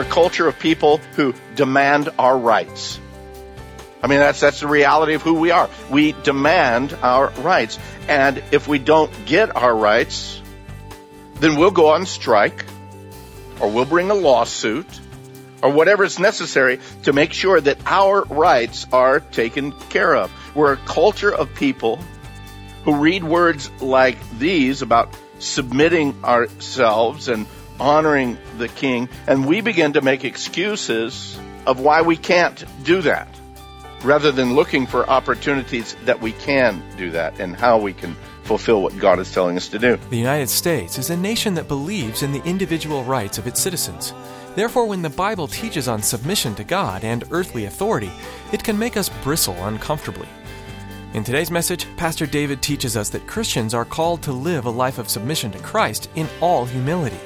We're a culture of people who demand our rights. I mean, that's, that's the reality of who we are. We demand our rights. And if we don't get our rights, then we'll go on strike, or we'll bring a lawsuit, or whatever is necessary to make sure that our rights are taken care of. We're a culture of people who read words like these about submitting ourselves and honoring the king, and we begin to make excuses of why we can't do that, rather than looking for opportunities that we can do that and how we can fulfill what God is telling us to do. The United States is a nation that believes in the individual rights of its citizens. Therefore, when the Bible teaches on submission to God and earthly authority, it can make us bristle uncomfortably. In today's message, Pastor David teaches us that Christians are called to live a life of submission to Christ in all humility.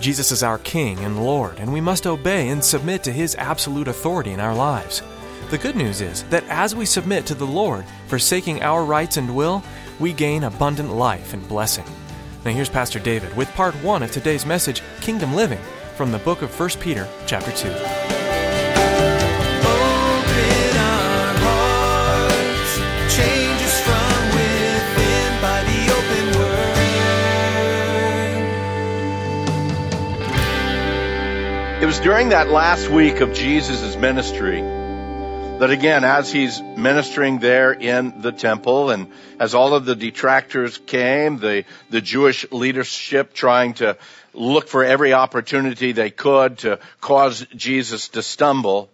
Jesus is our King and Lord, and we must obey and submit to His absolute authority in our lives. The good news is that as we submit to the Lord, forsaking our rights and will, we gain abundant life and blessing. Now here's Pastor David with part 1 of today's message, Kingdom Living, from the book of 1 Peter, chapter 2. Was during that last week of Jesus' ministry that again, as he's ministering there in the temple and as all of the detractors came, the, the Jewish leadership trying to look for every opportunity they could to cause Jesus to stumble,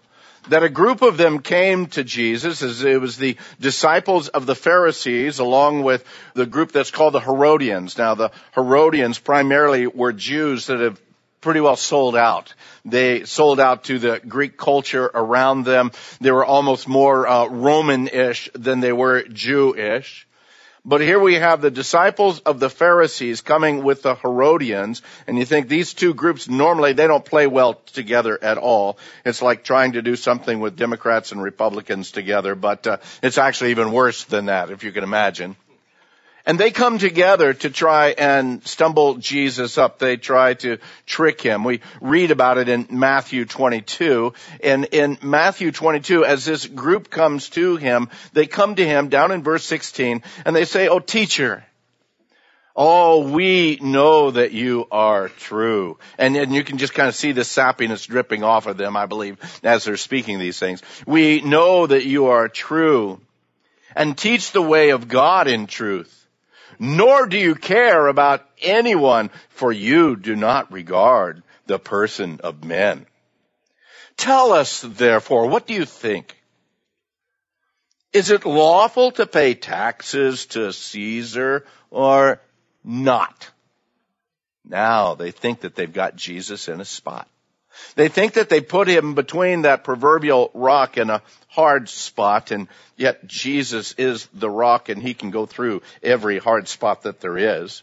that a group of them came to Jesus as it was the disciples of the Pharisees along with the group that's called the Herodians. Now the Herodians primarily were Jews that have pretty well sold out. They sold out to the Greek culture around them. They were almost more uh, Roman-ish than they were Jew-ish. But here we have the disciples of the Pharisees coming with the Herodians, and you think these two groups normally they don't play well together at all. It's like trying to do something with Democrats and Republicans together, but uh, it's actually even worse than that, if you can imagine. And they come together to try and stumble Jesus up. They try to trick him. We read about it in Matthew 22. And in Matthew 22, as this group comes to him, they come to him down in verse 16 and they say, Oh teacher, Oh, we know that you are true. And, and you can just kind of see the sappiness dripping off of them, I believe, as they're speaking these things. We know that you are true and teach the way of God in truth nor do you care about anyone, for you do not regard the person of men. Tell us, therefore, what do you think? Is it lawful to pay taxes to Caesar or not? Now they think that they've got Jesus in a spot. They think that they put him between that proverbial rock and a hard spot, and yet Jesus is the rock and he can go through every hard spot that there is.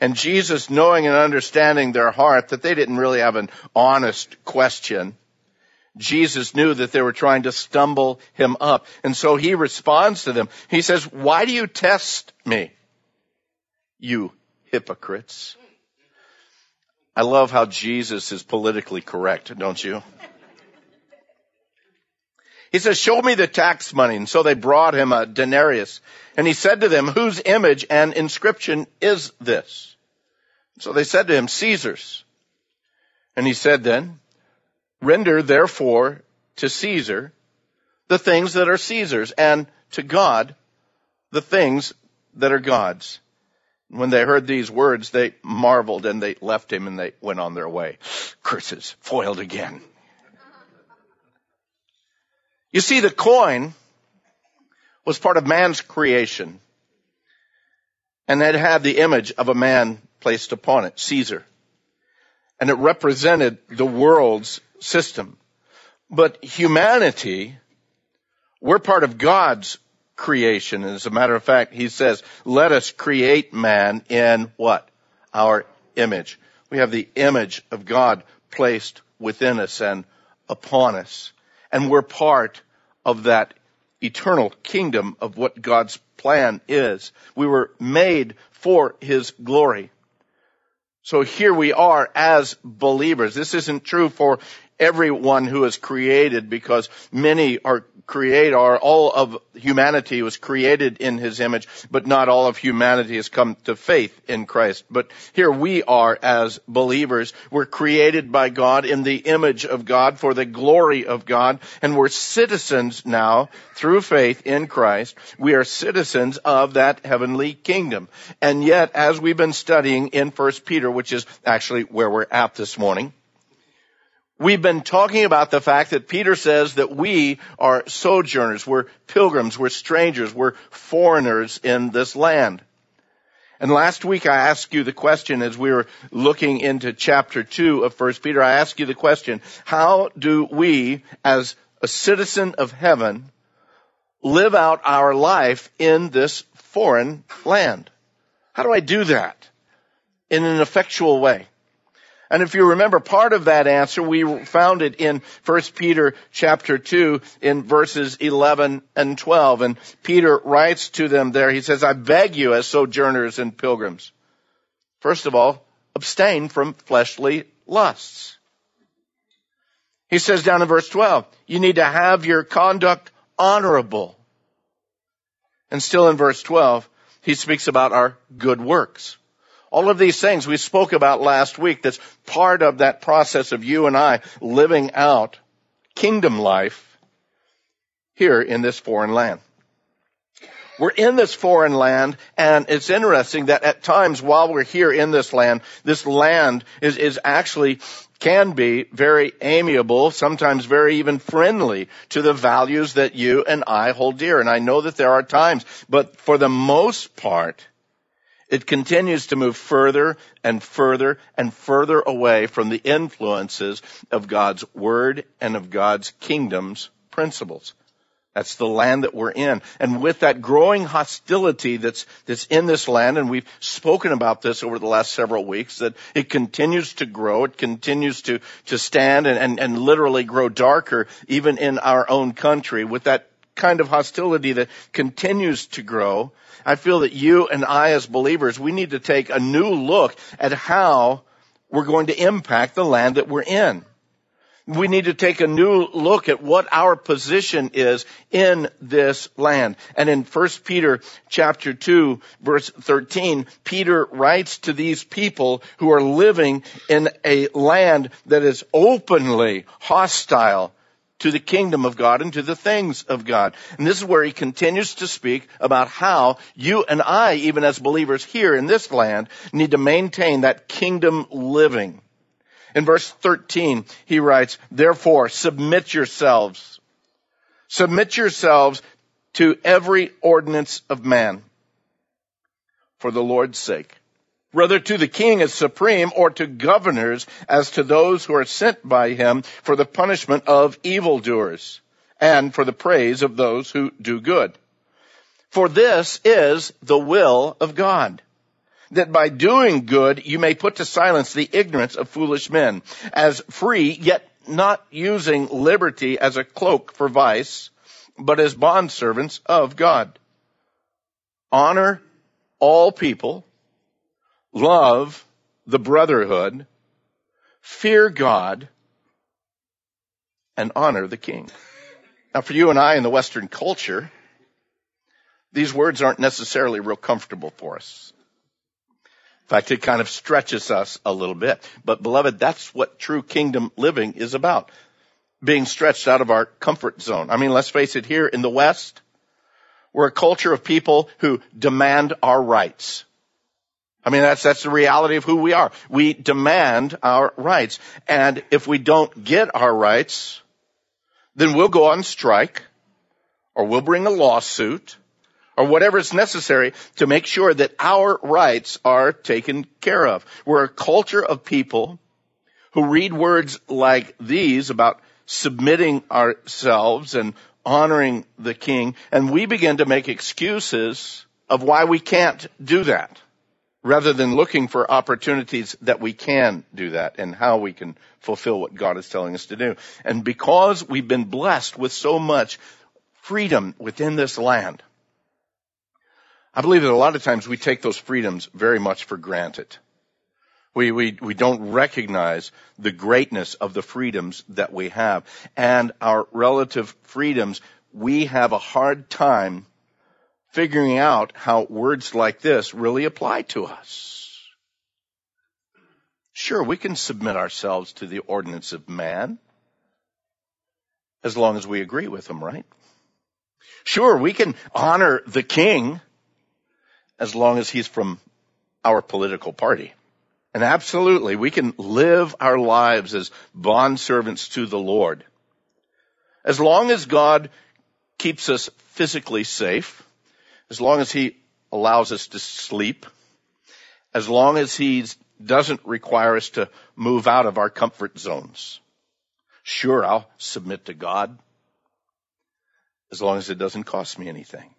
And Jesus, knowing and understanding their heart that they didn't really have an honest question, Jesus knew that they were trying to stumble him up. And so he responds to them. He says, why do you test me? You hypocrites. I love how Jesus is politically correct, don't you? He says, show me the tax money. And so they brought him a denarius. And he said to them, whose image and inscription is this? So they said to him, Caesar's. And he said then, render therefore to Caesar the things that are Caesar's and to God the things that are God's. When they heard these words, they marveled and they left him and they went on their way. Curses, foiled again. You see, the coin was part of man's creation. And it had the image of a man placed upon it, Caesar. And it represented the world's system. But humanity, we're part of God's creation. As a matter of fact, he says, let us create man in what? Our image. We have the image of God placed within us and upon us. And we're part of that eternal kingdom of what God's plan is. We were made for His glory. So here we are as believers. This isn't true for everyone who is created because many are create are all of humanity was created in his image, but not all of humanity has come to faith in Christ. But here we are as believers. We're created by God in the image of God for the glory of God, and we're citizens now through faith in Christ. We are citizens of that heavenly kingdom. And yet, as we've been studying in First Peter, which is actually where we're at this morning, We've been talking about the fact that Peter says that we are sojourners, we're pilgrims, we're strangers, we're foreigners in this land. And last week I asked you the question as we were looking into chapter 2 of 1 Peter, I asked you the question, how do we as a citizen of heaven live out our life in this foreign land? How do I do that in an effectual way? And if you remember part of that answer, we found it in 1 Peter chapter 2 in verses 11 and 12. And Peter writes to them there, he says, I beg you as sojourners and pilgrims. First of all, abstain from fleshly lusts. He says down in verse 12, you need to have your conduct honorable. And still in verse 12, he speaks about our good works. All of these things we spoke about last week that's part of that process of you and I living out kingdom life here in this foreign land. We're in this foreign land and it's interesting that at times while we're here in this land, this land is, is actually can be very amiable, sometimes very even friendly to the values that you and I hold dear. And I know that there are times, but for the most part, it continues to move further and further and further away from the influences of God's Word and of God's kingdom's principles. That's the land that we're in. And with that growing hostility that's, that's in this land, and we've spoken about this over the last several weeks, that it continues to grow, it continues to, to stand and, and, and literally grow darker even in our own country. With that kind of hostility that continues to grow, I feel that you and I as believers, we need to take a new look at how we're going to impact the land that we're in. We need to take a new look at what our position is in this land. And in 1 Peter chapter 2 verse 13, Peter writes to these people who are living in a land that is openly hostile to the kingdom of God and to the things of God. And this is where he continues to speak about how you and I, even as believers here in this land, need to maintain that kingdom living. In verse 13, he writes, therefore submit yourselves. Submit yourselves to every ordinance of man for the Lord's sake whether to the king as supreme or to governors as to those who are sent by him for the punishment of evildoers and for the praise of those who do good. For this is the will of God, that by doing good you may put to silence the ignorance of foolish men, as free yet not using liberty as a cloak for vice, but as bondservants of God. Honor all people, love the brotherhood, fear God, and honor the king. Now for you and I in the Western culture, these words aren't necessarily real comfortable for us. In fact, it kind of stretches us a little bit. But beloved, that's what true kingdom living is about. Being stretched out of our comfort zone. I mean, let's face it, here in the West, we're a culture of people who demand our rights. I mean, that's, that's the reality of who we are. We demand our rights. And if we don't get our rights, then we'll go on strike or we'll bring a lawsuit or whatever is necessary to make sure that our rights are taken care of. We're a culture of people who read words like these about submitting ourselves and honoring the king, and we begin to make excuses of why we can't do that, rather than looking for opportunities that we can do that and how we can fulfill what God is telling us to do. And because we've been blessed with so much freedom within this land, I believe that a lot of times we take those freedoms very much for granted. We, we, we don't recognize the greatness of the freedoms that we have. And our relative freedoms, we have a hard time figuring out how words like this really apply to us. Sure, we can submit ourselves to the ordinance of man as long as we agree with him, right? Sure, we can honor the king as long as he's from our political party. And absolutely, we can live our lives as bondservants to the Lord. As long as God keeps us physically safe, as long as He allows us to sleep, as long as He doesn't require us to move out of our comfort zones. Sure, I'll submit to God as long as it doesn't cost me anything.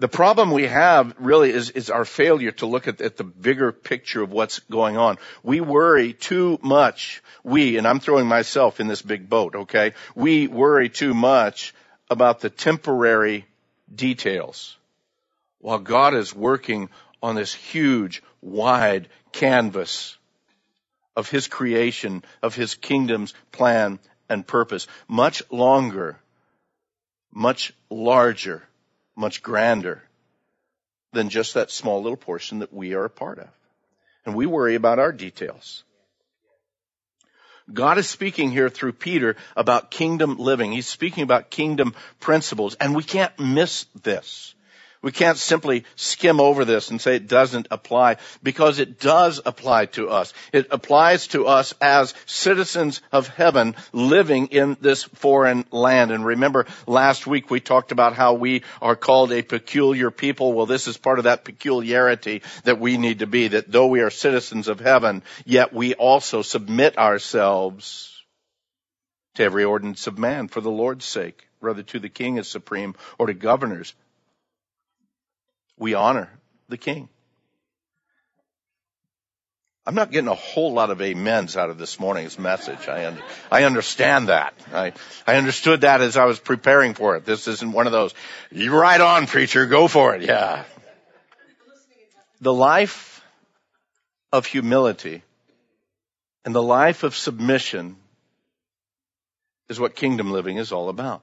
The problem we have really is, is our failure to look at, at, the bigger picture of what's going on. We worry too much. We, and I'm throwing myself in this big boat, okay? We worry too much about the temporary details while God is working on this huge, wide canvas of His creation, of His kingdom's plan and purpose. Much longer, much larger much grander than just that small little portion that we are a part of. And we worry about our details. God is speaking here through Peter about kingdom living. He's speaking about kingdom principles, and we can't miss this. We can't simply skim over this and say it doesn't apply because it does apply to us. It applies to us as citizens of heaven living in this foreign land. And remember last week we talked about how we are called a peculiar people. Well, this is part of that peculiarity that we need to be, that though we are citizens of heaven, yet we also submit ourselves to every ordinance of man for the Lord's sake, whether to the king as supreme or to governors we honor the king. I'm not getting a whole lot of amens out of this morning's message. I, un- I understand that. I, I understood that as I was preparing for it. This isn't one of those, you right on preacher, go for it. Yeah. The life of humility and the life of submission is what kingdom living is all about.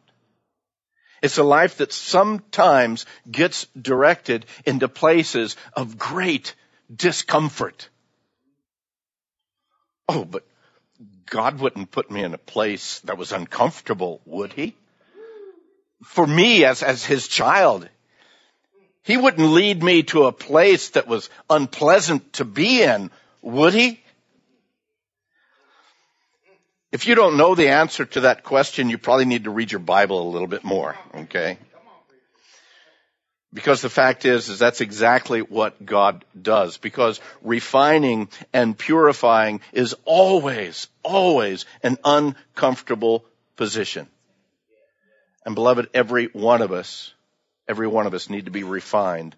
It's a life that sometimes gets directed into places of great discomfort. Oh, but God wouldn't put me in a place that was uncomfortable, would he? For me as, as his child, he wouldn't lead me to a place that was unpleasant to be in, would he? If you don't know the answer to that question, you probably need to read your Bible a little bit more, okay? Because the fact is, is that's exactly what God does. Because refining and purifying is always, always an uncomfortable position. And beloved, every one of us, every one of us need to be refined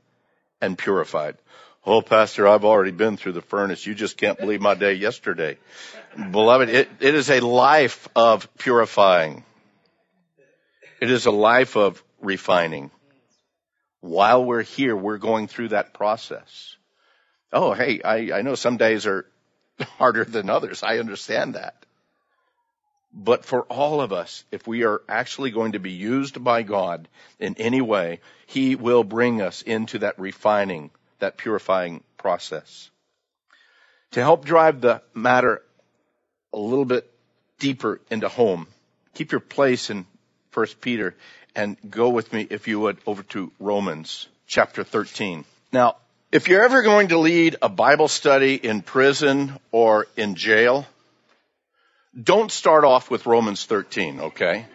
and purified. Oh, Pastor, I've already been through the furnace. You just can't believe my day yesterday. Beloved, it, it is a life of purifying. It is a life of refining. While we're here, we're going through that process. Oh, hey, I, I know some days are harder than others. I understand that. But for all of us, if we are actually going to be used by God in any way, He will bring us into that refining that purifying process. To help drive the matter a little bit deeper into home, keep your place in First Peter and go with me, if you would, over to Romans chapter 13. Now, if you're ever going to lead a Bible study in prison or in jail, don't start off with Romans 13, okay?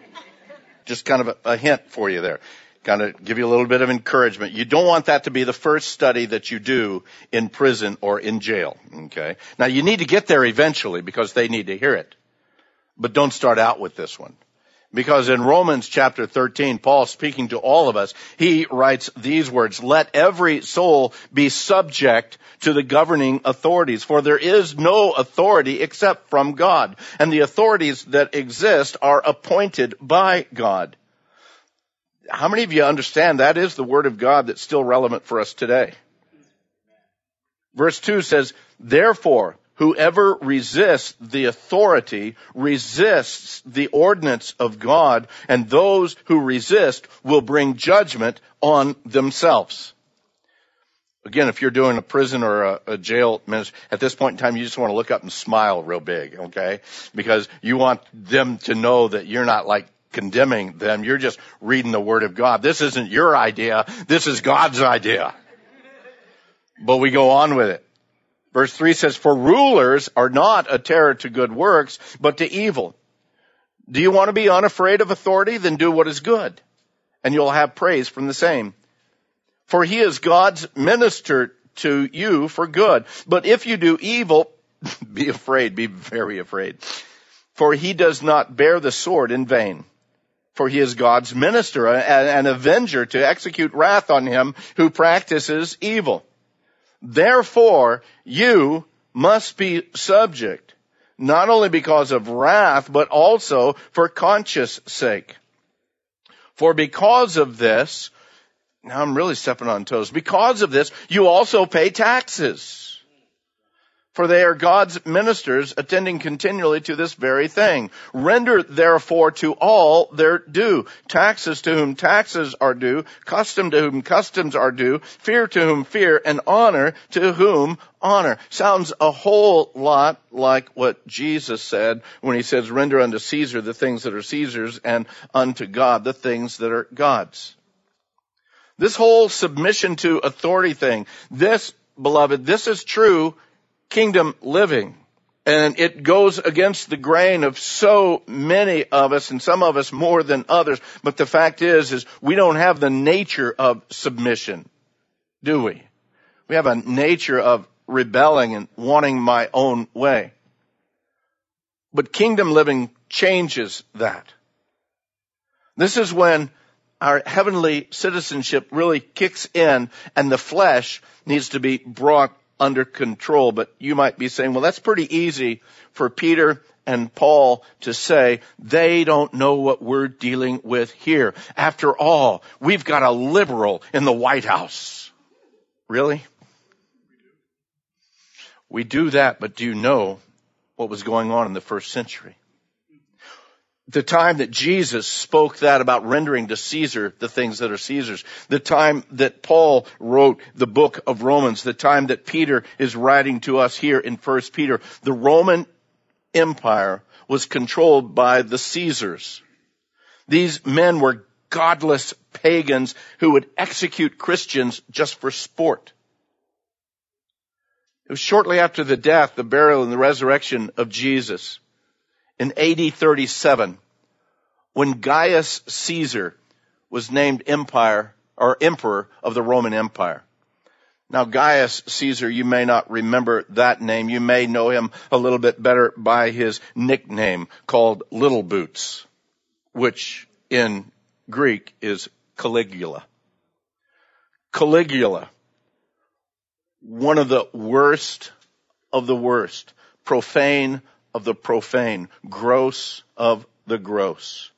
Just kind of a, a hint for you there. Kind of give you a little bit of encouragement. You don't want that to be the first study that you do in prison or in jail. Okay. Now you need to get there eventually because they need to hear it. But don't start out with this one. Because in Romans chapter 13, Paul speaking to all of us, he writes these words, let every soul be subject to the governing authorities, for there is no authority except from God, and the authorities that exist are appointed by God. How many of you understand that is the word of God that's still relevant for us today? Verse 2 says, therefore, Whoever resists the authority resists the ordinance of God, and those who resist will bring judgment on themselves. Again, if you're doing a prison or a, a jail ministry, at this point in time, you just want to look up and smile real big, okay? Because you want them to know that you're not like condemning them. You're just reading the word of God. This isn't your idea. This is God's idea. But we go on with it. Verse 3 says, For rulers are not a terror to good works, but to evil. Do you want to be unafraid of authority? Then do what is good, and you'll have praise from the same. For he is God's minister to you for good. But if you do evil, be afraid, be very afraid. For he does not bear the sword in vain. For he is God's minister, and an avenger to execute wrath on him who practices evil. Therefore, you must be subject, not only because of wrath, but also for conscience sake. For because of this, now I'm really stepping on toes, because of this, you also pay taxes for they are God's ministers attending continually to this very thing. Render therefore to all their due. Taxes to whom taxes are due, custom to whom customs are due, fear to whom fear, and honor to whom honor. Sounds a whole lot like what Jesus said when he says, render unto Caesar the things that are Caesar's and unto God the things that are God's. This whole submission to authority thing, this, beloved, this is true kingdom living. And it goes against the grain of so many of us and some of us more than others. But the fact is, is we don't have the nature of submission, do we? We have a nature of rebelling and wanting my own way. But kingdom living changes that. This is when our heavenly citizenship really kicks in and the flesh needs to be brought under control. But you might be saying, well, that's pretty easy for Peter and Paul to say they don't know what we're dealing with here. After all, we've got a liberal in the White House. Really? We do that, but do you know what was going on in the first century? The time that Jesus spoke that about rendering to Caesar the things that are Caesar's, the time that Paul wrote the book of Romans, the time that Peter is writing to us here in First Peter, the Roman Empire was controlled by the Caesars. These men were godless pagans who would execute Christians just for sport. It was shortly after the death, the burial, and the resurrection of Jesus in AD 37 when Gaius Caesar was named empire or emperor of the Roman Empire. Now Gaius Caesar, you may not remember that name. You may know him a little bit better by his nickname called Little Boots, which in Greek is Caligula. Caligula, one of the worst of the worst, profane of the profane, gross of the gross.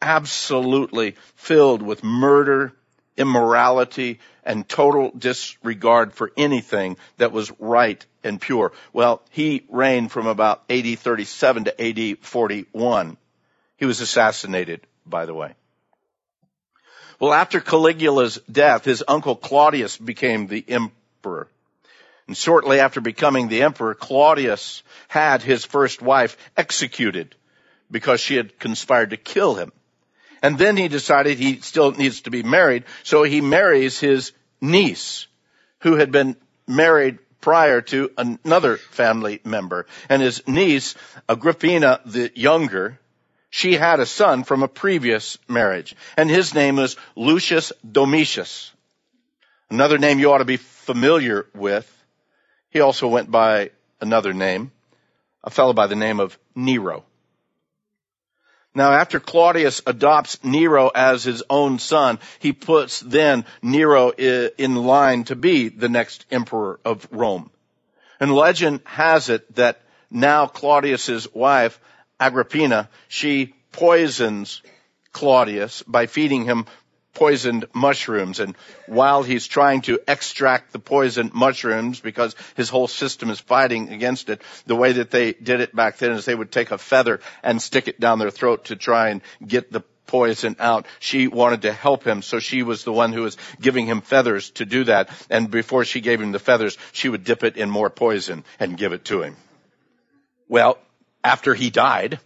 Absolutely filled with murder, immorality, and total disregard for anything that was right and pure. Well, he reigned from about AD 37 to AD 41. He was assassinated, by the way. Well, after Caligula's death, his uncle Claudius became the emperor. And shortly after becoming the emperor, Claudius had his first wife executed because she had conspired to kill him. And then he decided he still needs to be married, so he marries his niece, who had been married prior to another family member. And his niece, Agrippina the younger, she had a son from a previous marriage, and his name was Lucius Domitius. Another name you ought to be familiar with. He also went by another name, a fellow by the name of Nero. Now after Claudius adopts Nero as his own son, he puts then Nero in line to be the next emperor of Rome. And legend has it that now Claudius's wife, Agrippina, she poisons Claudius by feeding him poisoned mushrooms. And while he's trying to extract the poisoned mushrooms because his whole system is fighting against it, the way that they did it back then is they would take a feather and stick it down their throat to try and get the poison out. She wanted to help him, so she was the one who was giving him feathers to do that. And before she gave him the feathers, she would dip it in more poison and give it to him. Well, after he died,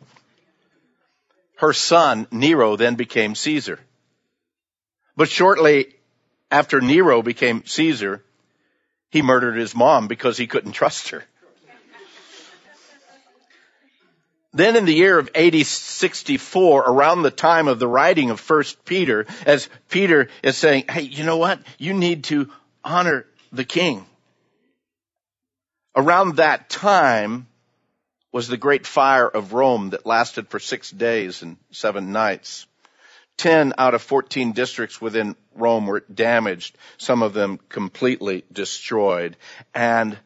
her son, Nero, then became Caesar. But shortly after Nero became Caesar, he murdered his mom because he couldn't trust her. Then in the year of AD 64, around the time of the writing of First Peter, as Peter is saying, hey, you know what? You need to honor the king. Around that time was the great fire of Rome that lasted for six days and seven nights. 10 out of 14 districts within Rome were damaged, some of them completely destroyed. And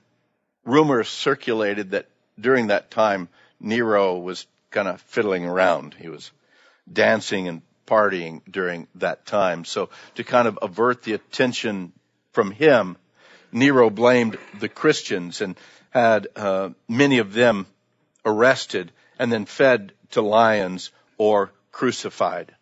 rumors circulated that during that time, Nero was kind of fiddling around. He was dancing and partying during that time. So to kind of avert the attention from him, Nero blamed the Christians and had uh, many of them arrested and then fed to lions or crucified.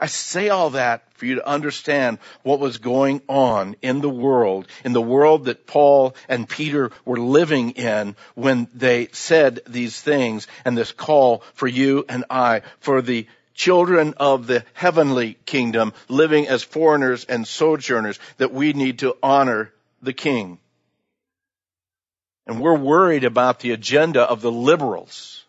I say all that for you to understand what was going on in the world, in the world that Paul and Peter were living in when they said these things and this call for you and I, for the children of the heavenly kingdom living as foreigners and sojourners that we need to honor the king. And we're worried about the agenda of the liberals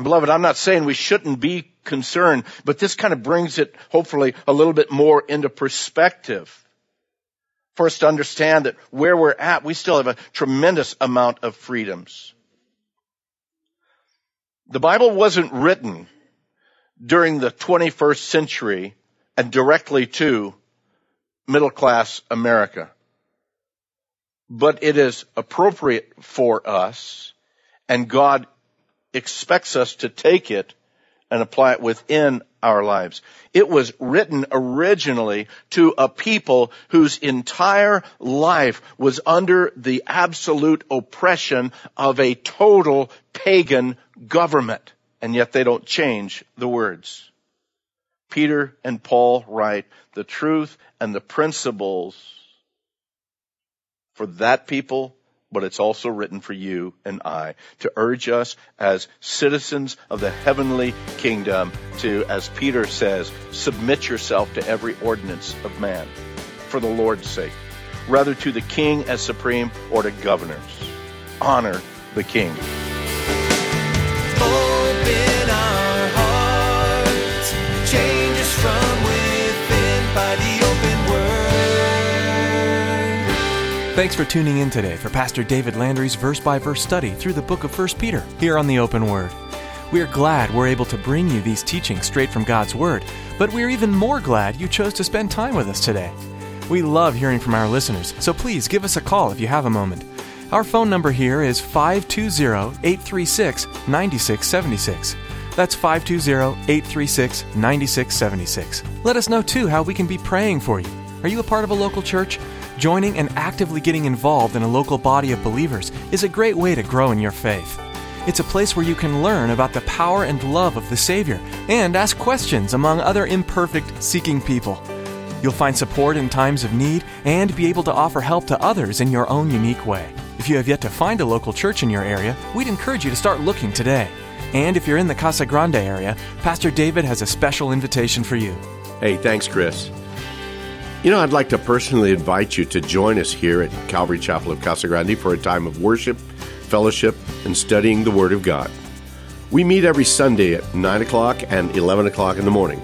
and beloved, I'm not saying we shouldn't be concerned, but this kind of brings it hopefully a little bit more into perspective. For us to understand that where we're at, we still have a tremendous amount of freedoms. The Bible wasn't written during the 21st century and directly to middle class America. But it is appropriate for us and God expects us to take it and apply it within our lives. It was written originally to a people whose entire life was under the absolute oppression of a total pagan government. And yet they don't change the words. Peter and Paul write the truth and the principles for that people but it's also written for you and I to urge us as citizens of the heavenly kingdom to, as Peter says, submit yourself to every ordinance of man for the Lord's sake, rather to the king as supreme or to governors. Honor the king. Thanks for tuning in today for Pastor David Landry's verse by verse study through the book of 1 Peter here on the Open Word. We are glad we're able to bring you these teachings straight from God's Word, but we're even more glad you chose to spend time with us today. We love hearing from our listeners, so please give us a call if you have a moment. Our phone number here is 520 836 9676. That's 520 836 9676. Let us know too how we can be praying for you. Are you a part of a local church? Joining and actively getting involved in a local body of believers is a great way to grow in your faith. It's a place where you can learn about the power and love of the Savior and ask questions among other imperfect, seeking people. You'll find support in times of need and be able to offer help to others in your own unique way. If you have yet to find a local church in your area, we'd encourage you to start looking today. And if you're in the Casa Grande area, Pastor David has a special invitation for you. Hey, thanks, Chris. You know, I'd like to personally invite you to join us here at Calvary Chapel of Casa Grande for a time of worship, fellowship, and studying the Word of God. We meet every Sunday at 9 o'clock and 11 o'clock in the morning,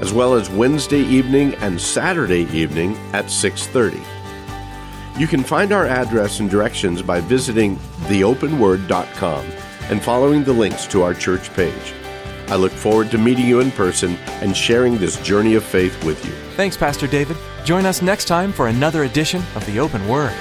as well as Wednesday evening and Saturday evening at 6:30. You can find our address and directions by visiting theopenword.com and following the links to our church page. I look forward to meeting you in person and sharing this journey of faith with you. Thanks, Pastor David. Join us next time for another edition of The Open Word.